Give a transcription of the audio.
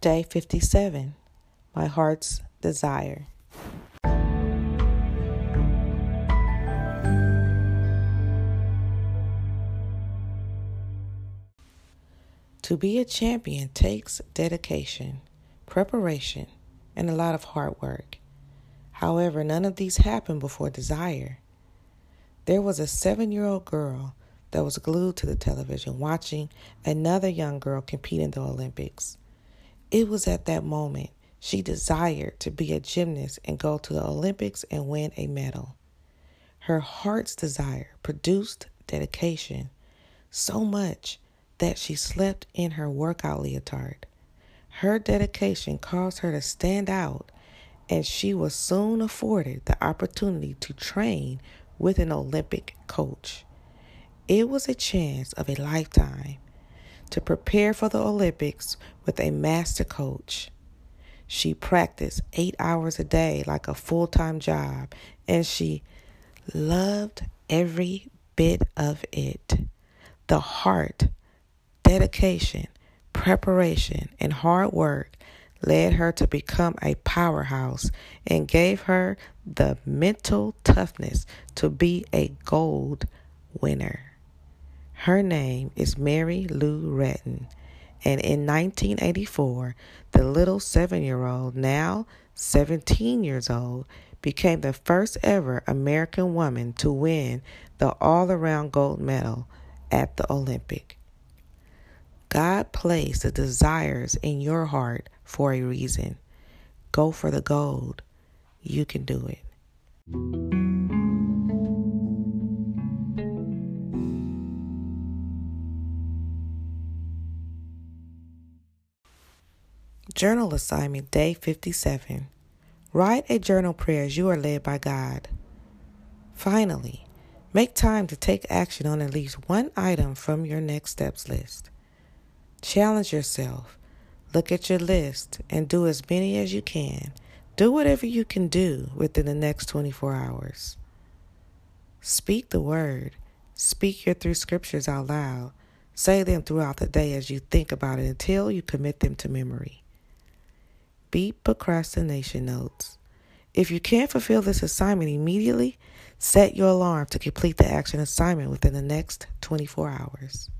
Day 57 My Heart's Desire. To be a champion takes dedication, preparation, and a lot of hard work. However, none of these happened before desire. There was a seven year old girl that was glued to the television watching another young girl compete in the Olympics. It was at that moment she desired to be a gymnast and go to the Olympics and win a medal. Her heart's desire produced dedication so much that she slept in her workout leotard. Her dedication caused her to stand out, and she was soon afforded the opportunity to train with an Olympic coach. It was a chance of a lifetime to prepare for the Olympics with a master coach. She practiced eight hours a day like a full time job, and she loved every bit of it. The heart, dedication, preparation, and hard work led her to become a powerhouse and gave her the mental toughness to be a gold winner. Her name is Mary Lou Retton, and in 1984, the little seven year old, now 17 years old, became the first ever American woman to win the all around gold medal at the Olympic. God placed the desires in your heart for a reason. Go for the gold. You can do it. Journal assignment day 57. Write a journal prayer as you are led by God. Finally, make time to take action on at least one item from your next steps list. Challenge yourself. Look at your list and do as many as you can. Do whatever you can do within the next 24 hours. Speak the word. Speak your three scriptures out loud. Say them throughout the day as you think about it until you commit them to memory. Beat procrastination notes. If you can't fulfill this assignment immediately, set your alarm to complete the action assignment within the next 24 hours.